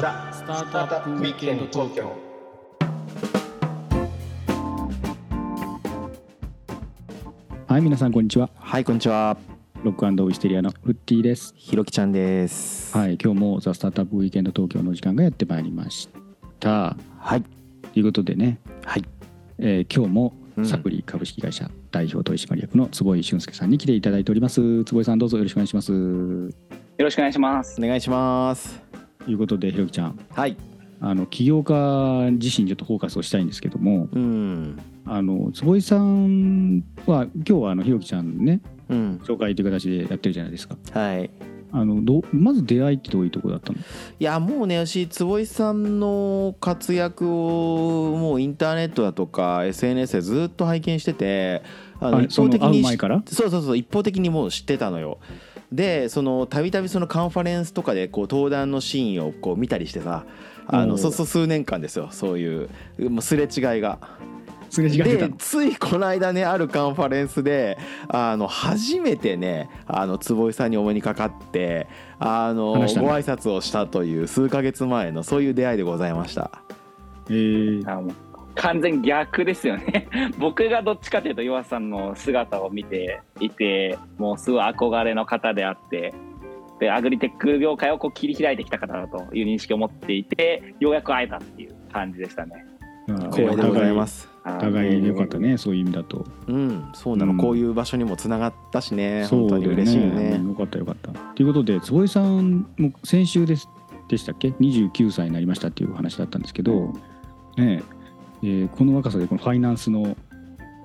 ザ・スタートアップウィークエンド東京はい皆さんこんにちは。はいこんにちは。ロックウィステリアのフッティです。ひろきちゃんです。はい今日もザ・スタートアップウィークエンド東京の時間がやってまいりました。はい。ということでね、はい。えー今日もうん。サプリ株式会社代表取締役の坪井俊介さんに来ていただいております。坪井さんどうぞよろしくお願いします。とよろしくお願いします。お願いしますいうことでひろきちゃん。はい。あの起業家自身にちょっとフォーカスをしたいんですけどもうん。あの坪井さんは今日はあのひろきちゃんねうん。紹介という形でやってるじゃないですか。はい。あのどまず出会いってどういうところだったの？いやもうね私坪井さんの活躍をもうインターネットだとか SNS でずっと拝見しててあの会う前から？そうそうそう一方的にもう知ってたのよでそのたびたびそのカンファレンスとかでこう登壇のシーンをこう見たりしてさあのそうそう数年間ですよ。そういうもうすれ違いが。すれ違ってた。でついこの間ねあるカンファレンスであの初めてねあの坪井さんにお目にかかってあのご話したの挨拶をしたという数ヶ月前のそういう出会いでございました。えー完全逆ですよね。僕がどっちかというと岩さんの姿を見ていて、もうすごい憧れの方であって、でアグリテック業界をこう切り開いてきた方だという認識を持っていて、ようやく会えたっていう感じでしたね。あ光栄でございます。お互い良かったねそういう意味だと。うん、そうなの、うん。こういう場所にもつながったしね、本当に嬉しいよね。よかったよかった。ということで坪井さんも先週ですでしたっけ？29歳になりましたっていう話だったんですけど、ねええーこの若さでこのファイナンスの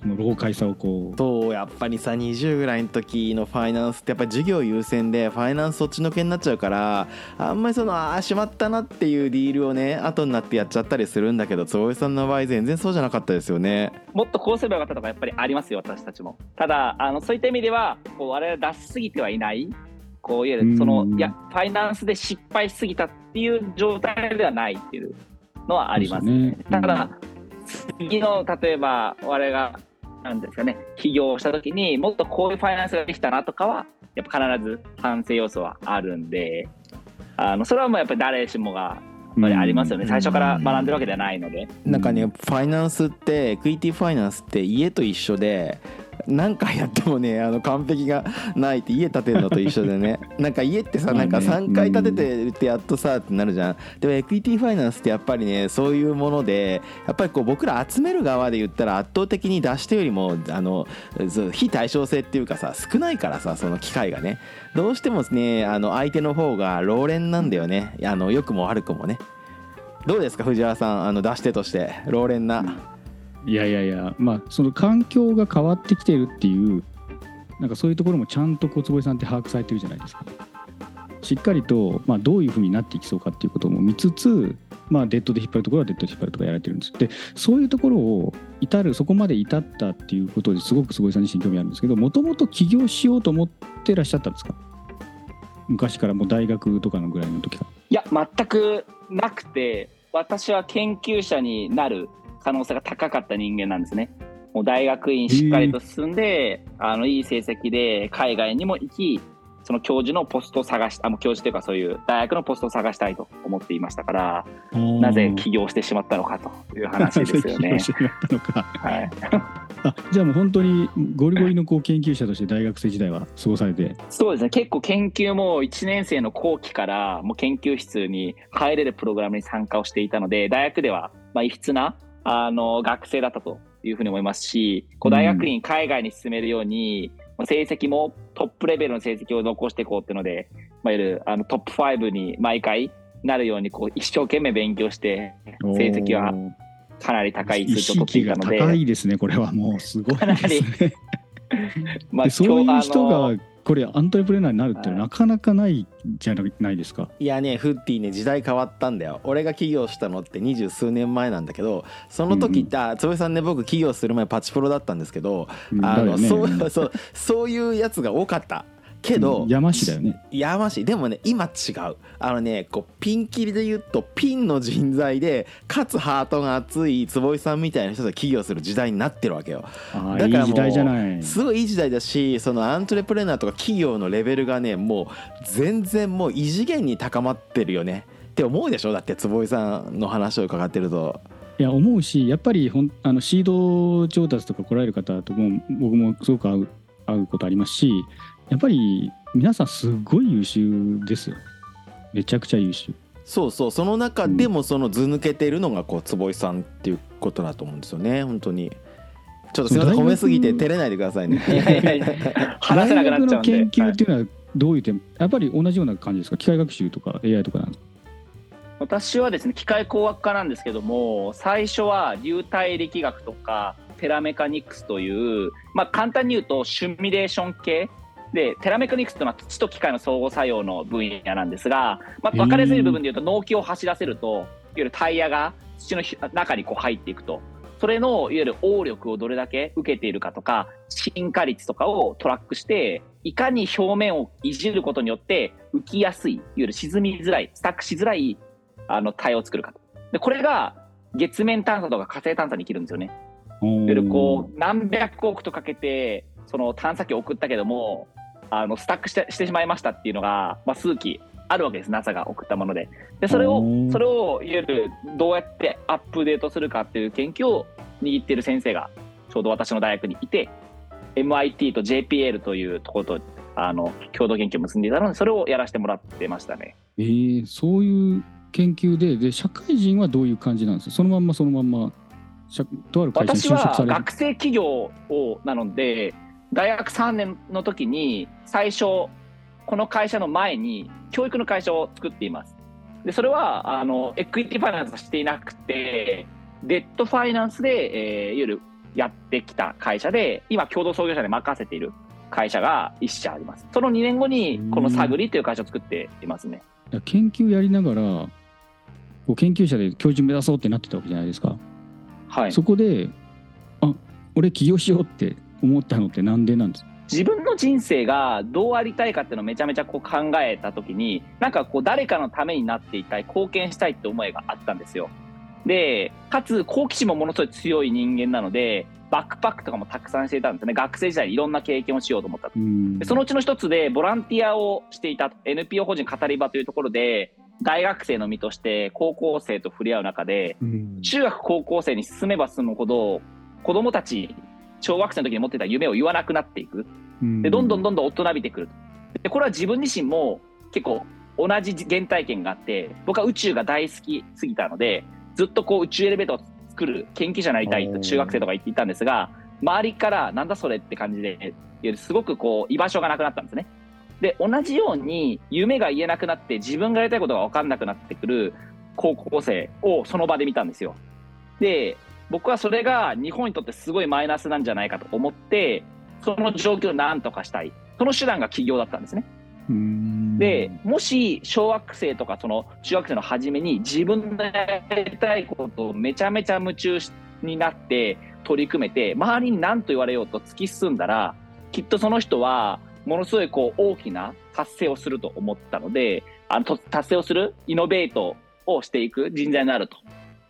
この老快さをこうそうやっぱりさ20ぐらいの時のファイナンスってやっぱり授業優先でファイナンスそっちのけになっちゃうからあんまりそのああしまったなっていうディールをね後になってやっちゃったりするんだけど坪井さんの場合全然そうじゃなかったですよね。もっとこうすればよかったとかやっぱりありますよ私たちも。ただあのそういった意味ではこう我々出しすぎてはいない。こういわゆるそのうんいやファイナンスで失敗しすぎたっていう状態ではないっていうのはありますそうですね。ただ次の例えば我々がなんですかね起業した時にもっとこういうファイナンスができたなとかはやっぱ必ず反省要素はあるんであのそれはもうやっぱり誰しもがやっぱりありますよね、うん。最初から学んでるわけではないので、なん。かねファイナンスってエクイティファイナンスって家と一緒で何回やってもねあの完璧がないって家建てるのと一緒でね。なんか家ってさなんかまあね3回建ててってやっとさってなるじゃん。でもエクイティファイナンスってやっぱりねそういうものでやっぱりこう僕ら集める側で言ったら圧倒的に出してよりもあの非対称性っていうかさ少ないからさその機会がね。どうしてもねあの相手の方が老練なんだよね。あの良くも悪くもね。どうですか藤原さんあの出し手として老練な、いやいやいやまあその環境が変わってきてるっていうなんかそういうところもちゃんとこう坪井さんって把握されてるじゃないですか。しっかりと、まあ、どういうふうになっていきそうかっていうことも見つつ、まあ、デッドで引っ張るところはデッドで引っ張るとかやられてるんです。でそういうところを至るそこまで至ったっていうことですごく坪井さん自身興味あるんですけどもともと起業しようと思ってらっしゃったんですか？昔からもう大学とかのぐらいの時から。いや全くなくて私は研究者になる可能性が高かった人間なんですね。もう大学院しっかりと進んで、あのいい成績で海外にも行きその教授のポストを探しあもう教授というかそういう大学のポストを探したいと思っていましたからなぜ起業してしまったのかという話ですよね。あじゃあもう本当にゴリゴリのこう研究者として大学生時代は過ごされて？そうですね。結構研究も1年生の後期からもう研究室に入れるプログラムに参加をしていたので大学ではまあ異質なあの学生だったというふうに思いますしこう大学院海外に進めるように、まあ成績もトップレベルの成績を残していこうっていうので、まあ、いわゆるあのトップ5に毎回なるようにこう一生懸命勉強して成績はかなり高い意数値を取っていたので。高いですねこれは。もうすごいですね。までそういう人がこれアントレプレナーになるってはい。なかなかないじゃないですか？いやねフッティね時代変わったんだよ。俺が起業したのって二十数年前なんだけどその時って、あ坪井さんね僕起業する前パチプロだったんですけどあの、そうそうそういうやつが多かったけど、山師だよね。やましいでもね今違うあのねこうピンキリで言うとピンの人材でかつハートが熱い坪井さんみたいな人が起業する時代になってるわけよだからもういい時代じゃない。すごいいい時代だしそのアントレプレナーとか企業のレベルがねもう全然もう異次元に高まってるよねっって思うでしょ？だって坪井さんの話を伺ってると。いや思うしやっぱりほんあのシード調達とか来られる方とも僕もすごく会う会うことありますしやっぱり皆さんすごい優秀ですよめちゃくちゃ優秀。そうそう。その中でもその図抜けてるのがこう坪井さんっていうことだと思うんですよね。本当に。ちょっとすみません褒めすぎて照れないでくださいね。いやいやいや。話せなくなっちゃうんで。大学の研究っていうのはどういう点、やっぱり同じような感じですか？機械学習とか AI とかなんですか。私はですね機械工学科なんですけども最初は流体力学とかテラメカニクスという、まあ、簡単に言うとシミュレーション系でテラメカニクスというのは土と機械の相互作用の分野なんですが、まあ、分かりやすい部分で言うと農機を走らせるといわゆるタイヤが土の中にこう入っていくと。それのいわゆる応力をどれだけ受けているかとか進化率とかをトラックしていかに表面をいじることによって浮きやすいいわゆる沈みづらいスタックしづらいあの体を作るかと。でこれが月面探査とか火星探査に生きるんですよね。いわゆるこう何百億とかけてその探査機を送ったけどもあのスタックしてしてしまいましたっていうのが、まあ、数機あるわけです。NASA が送ったもので。でそれをそれをいわゆるどうやってアップデートするかっていう研究を握っている先生がちょうど私の大学にいて MIT と JPL というところとあの共同研究を結んでいたのでそれをやらせてもらってましたね。えー、そういう研究でで社会人はどういう感じなんですか？そのまんまそのまんま社とある会社に私は就職される。学生起業をなので大学3年の時に最初この会社の前に教育の会社を作っています。でそれはあのエクイティファイナンスはしていなくてデットファイナンスで、えー、いわゆるやってきた会社で今共同創業者で任せている会社が1社あります。その2年後にこのサグリという会社を作っていますね。研究やりながらこう研究者で教授目指そうってなってたわけじゃないですか、はい。そこであ俺起業しようって思ったのってなんでなんです？か自分の人生がどうありたいかっていうのをめちゃめちゃこう考えた時になんかこう誰かのためになっていたい貢献したいって思いがあったんですよ。でかつ好奇心もものすごい強い人間なのでバックパックとかもたくさんしていたんですね。学生時代にいろんな経験をしようと思ったうん。でそのうちの一つでボランティアをしていた NPO 法人語り場というところで大学生の身として高校生と触れ合う中でうん。中学高校生に進めば進むほど子供たち小学生の時に持ってた夢を言わなくなっていくうんでどんどんどんどん大人びてくるでこれは自分自身も結構同じ原体験があって僕は宇宙が大好きすぎたのでずっとこう宇宙エレベーターを作る研究者になりたいと中学生とか言っていたんですが周りからなんだそれって感じですごくこう居場所がなくなったんですね。で同じように夢が言えなくなって自分がやりたいことが分かんなくなってくる高校生をその場で見たんですよ。で僕はそれが日本にとってすごいマイナスなんじゃないかと思ってその状況を何とかしたいその手段が起業だったんですね。うんでもし小学生とかその中学生の初めに自分でやりたいことをめちゃめちゃ夢中になって取り組めて周りに何と言われようと突き進んだらきっとその人はものすごいこう大きな達成をすると思ったのであのと達成をするイノベートをしていく人材になると。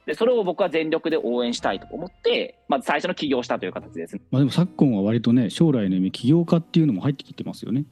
でそれを僕は全力で応援したいと思ってまず最初の起業をしたという形ですね。まあ、でも昨今は割とね将来の夢起業家っていうのも入ってきてますよね。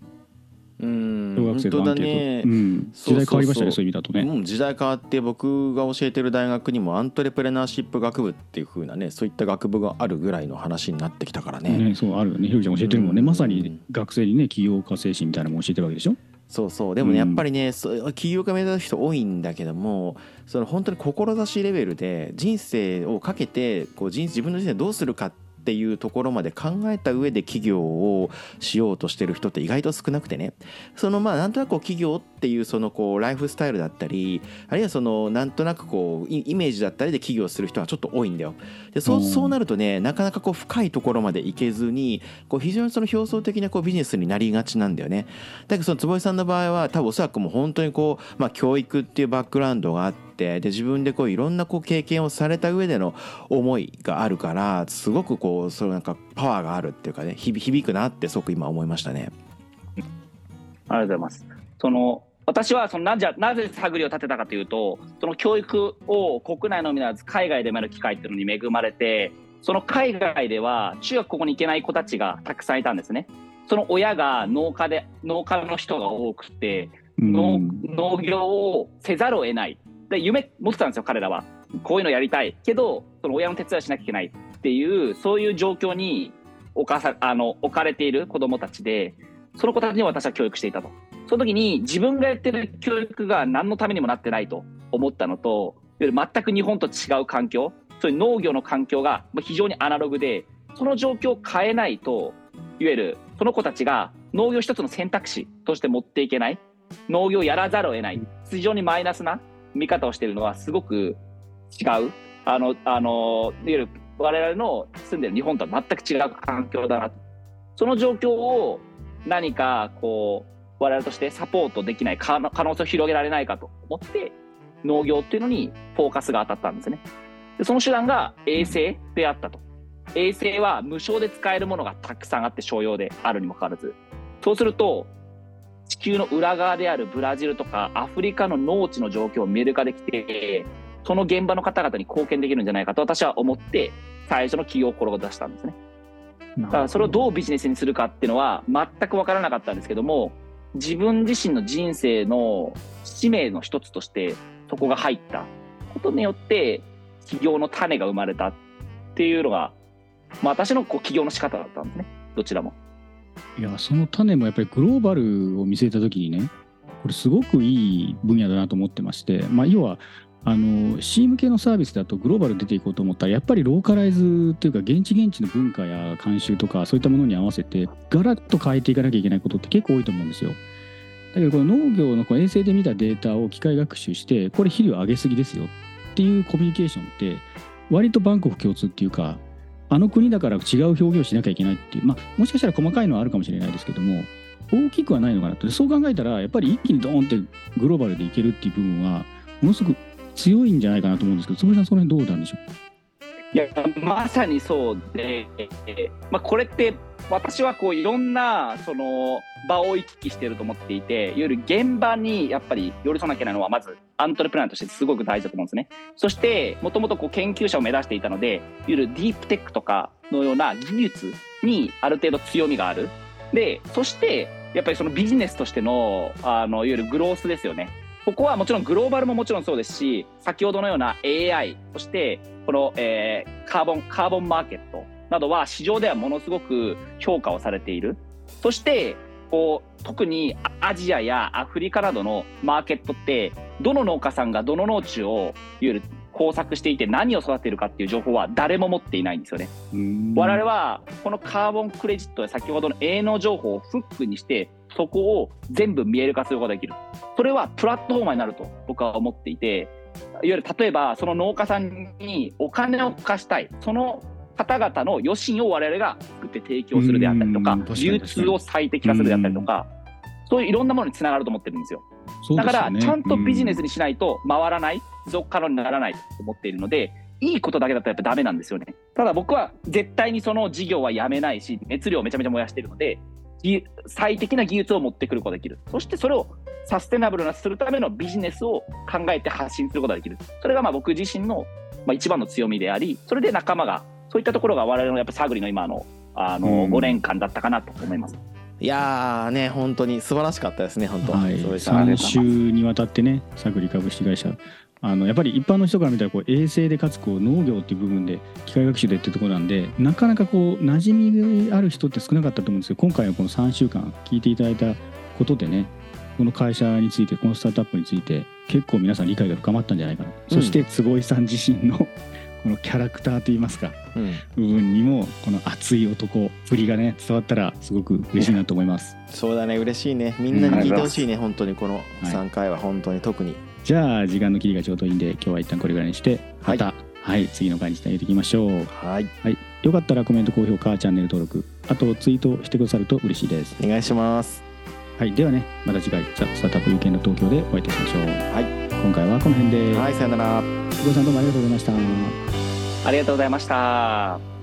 うん小学生のアンケート、本当だね。うん、時代変わりましたねそういう意味だとね、うん、時代変わって僕が教えてる大学にもアントレプレナーシップ学部っていう風なねそういった学部があるぐらいの話になってきたからね。ねそうあるよね。ひろきちゃん教えてるもんね、うんまさに学生にね起業家精神みたいなのも教えてるわけでしょそうそう。でもうんねやっぱりね、そう起業家目指す人多いんだけどもその本当に志レベルで人生をかけてこう人自分の人生どうするかっていうところまで考えた上で起業をしようとしてる人って意外と少なくてね。そのまあなんとなくこう起業っていうそのこうライフスタイルだったりあるいはそのなんとなくこうイイメージだったりで起業する人はちょっと多いんだよ。でそううんそうなるとねなかなかこう深いところまで行けずにこう非常にその表層的なこうビジネスになりがちなんだよね。だけどその坪井さんの場合は多分おそらくもう本当にこう、まあ、教育っていうバックグラウンドがあってで自分でこういろんなこう経験をされた上での思いがあるからすごくこうそのなんかパワーがあるっていうかね響響くなってすごく今思いましたね。ありがとうございます。その私はそのなじゃなぜ探りを立てたかというとその教育を国内のみならず海外でもやる機会っていうのに恵まれてその海外では中学ここに行けない子たちがたくさんいたんですね。その親が農家で農家の人が多くて農うん。農業をせざるを得ない。で夢持ってたんですよ彼らは。こういうのやりたい。けどその親の手伝いしなきゃいけないっていうそういう状況に置かさあの置かれている子どもたちでその子たちに私は教育していたとその時に自分がやってる教育が何のためにもなってないと思ったのと全く日本と違う環境そういう農業の環境が非常にアナログでその状況を変えないといわゆるその子たちが農業一つの選択肢として持っていけない農業をやらざるを得ない非常にマイナスな見方をしているのはすごく違う。あのあのいわゆる我々の住んでる日本とは全く違う環境だなその状況を何かこう我々としてサポートできない可能性を広げられないかと思って農業っていうのにフォーカスが当たったんですね。でその手段が衛星であったと。衛星は無償で使えるものがたくさんあって商用であるにもかかわらず。そうすると地球の裏側であるブラジルとかアフリカの農地の状況を見える化できてその現場の方々に貢献できるんじゃないかと私は思って最初の企業を志したんですね。だからそれをどうビジネスにするかっていうのは全く分からなかったんですけども自分自身の人生の使命の一つとしてそこが入ったことによって起業の種が生まれたっていうのが、まあ、私のこう起業の仕方だったんですねどちらも。いやその種もやっぱりグローバルを見据えた時にねこれすごくいい分野だなと思ってまして、まあ、要はあの C 向けのサービスだとグローバル出ていこうと思ったらやっぱりローカライズというか現地現地の文化や慣習とかそういったものに合わせてガラッと変えていかなきゃいけないことって結構多いと思うんですよ。だけどこの農業のこの衛星で見たデータを機械学習してこれ肥料上げすぎですよっていうコミュニケーションって割と万国共通っていうかあの国だから違う表現をしなきゃいけないっていうまあもしかしたら細かいのはあるかもしれないですけども大きくはないのかなとそう考えたらやっぱり一気にドーンってグローバルでいけるっていう部分はものすごく強いんじゃないかなと思うんですけど坪井さんその辺どうなんでしょう？いやまさにそうで、まあ、これって私はこういろんなその場を行き来してると思っていていわゆる現場にやっぱり寄り添わなきゃいけないのはまずアントレプレナーとしてすごく大事だと思うんですね。そしてもともと研究者を目指していたのでいわゆるディープテックとかのような技術にある程度強みがある。でそしてやっぱりそのビジネスとしてのあのいわゆるグロースですよね。ここはもちろんグローバルももちろんそうですし先ほどのような AI そしてこの、えー、カーボンカーボンマーケットなどは市場ではものすごく評価をされているそしてこう特にアジアやアフリカなどのマーケットってどの農家さんがどの農地をいわゆる工作していて何を育てているかっていう情報は誰も持っていないんですよね。我々はこのカーボンクレジットや先ほどの営農情報をフックにしてそこを全部見える化することができる。それはプラットフォーマーになると僕は思っていて、いわゆる例えばその農家さんにお金を貸したい。その方々の余震を我々が作って提供するであったりとか、流通を最適化するであったりとか、そういういろんなものにつながると思ってるんですよ。だからちゃんとビジネスにしないと回らない持続可能にならないと思っているのでいいことだけだったらやっぱダメなんですよねただ僕は絶対にその事業はやめないし熱量をめちゃめちゃ燃やしているので最適な技術を持ってくることができる。そしてそれをサステナブルなするためのビジネスを考えて発信することができる。それがまあ僕自身のまあ一番の強みでありそれで仲間がそういったところが我々のやっぱ探りの今のあの5年間だったかなと思います。いやーね本当に素晴らしかったですね本当、はい、3週にわたってね探り株式会社あのやっぱり一般の人から見たらこう衛星でかつこう農業っていう部分で機械学習でっていうところなんでなかなかこう馴染みがある人って少なかったと思うんですけど今回はこの3週間聞いていただいたことでねこの会社についてこのスタートアップについて結構皆さん理解が深まったんじゃないかな、うん、そして坪井さん自身のこのキャラクターといいますか、うん、部分にもこの熱い男ぶりがね伝わったらすごく嬉しいなと思います、そうだね嬉しいね。みんなに聞いてほしいね、うん、本当にこの3回は本当に。特に、はい、じゃあ時間の切りがちょうどいいんで今日は一旦これぐらいにしてまた、はい、はい、次の回にしてあげていきましょう。はい、はい、よかったらコメント高評価チャンネル登録あとツイートしてくださると嬉しいです。お願いします。はい。ではねまた次回ザ・スタートアップウィーケンド東京でお会いいたしましょう。はい。今回はこの辺で。はいさよなら。久保さんどうもありがとうございました。ありがとうございました。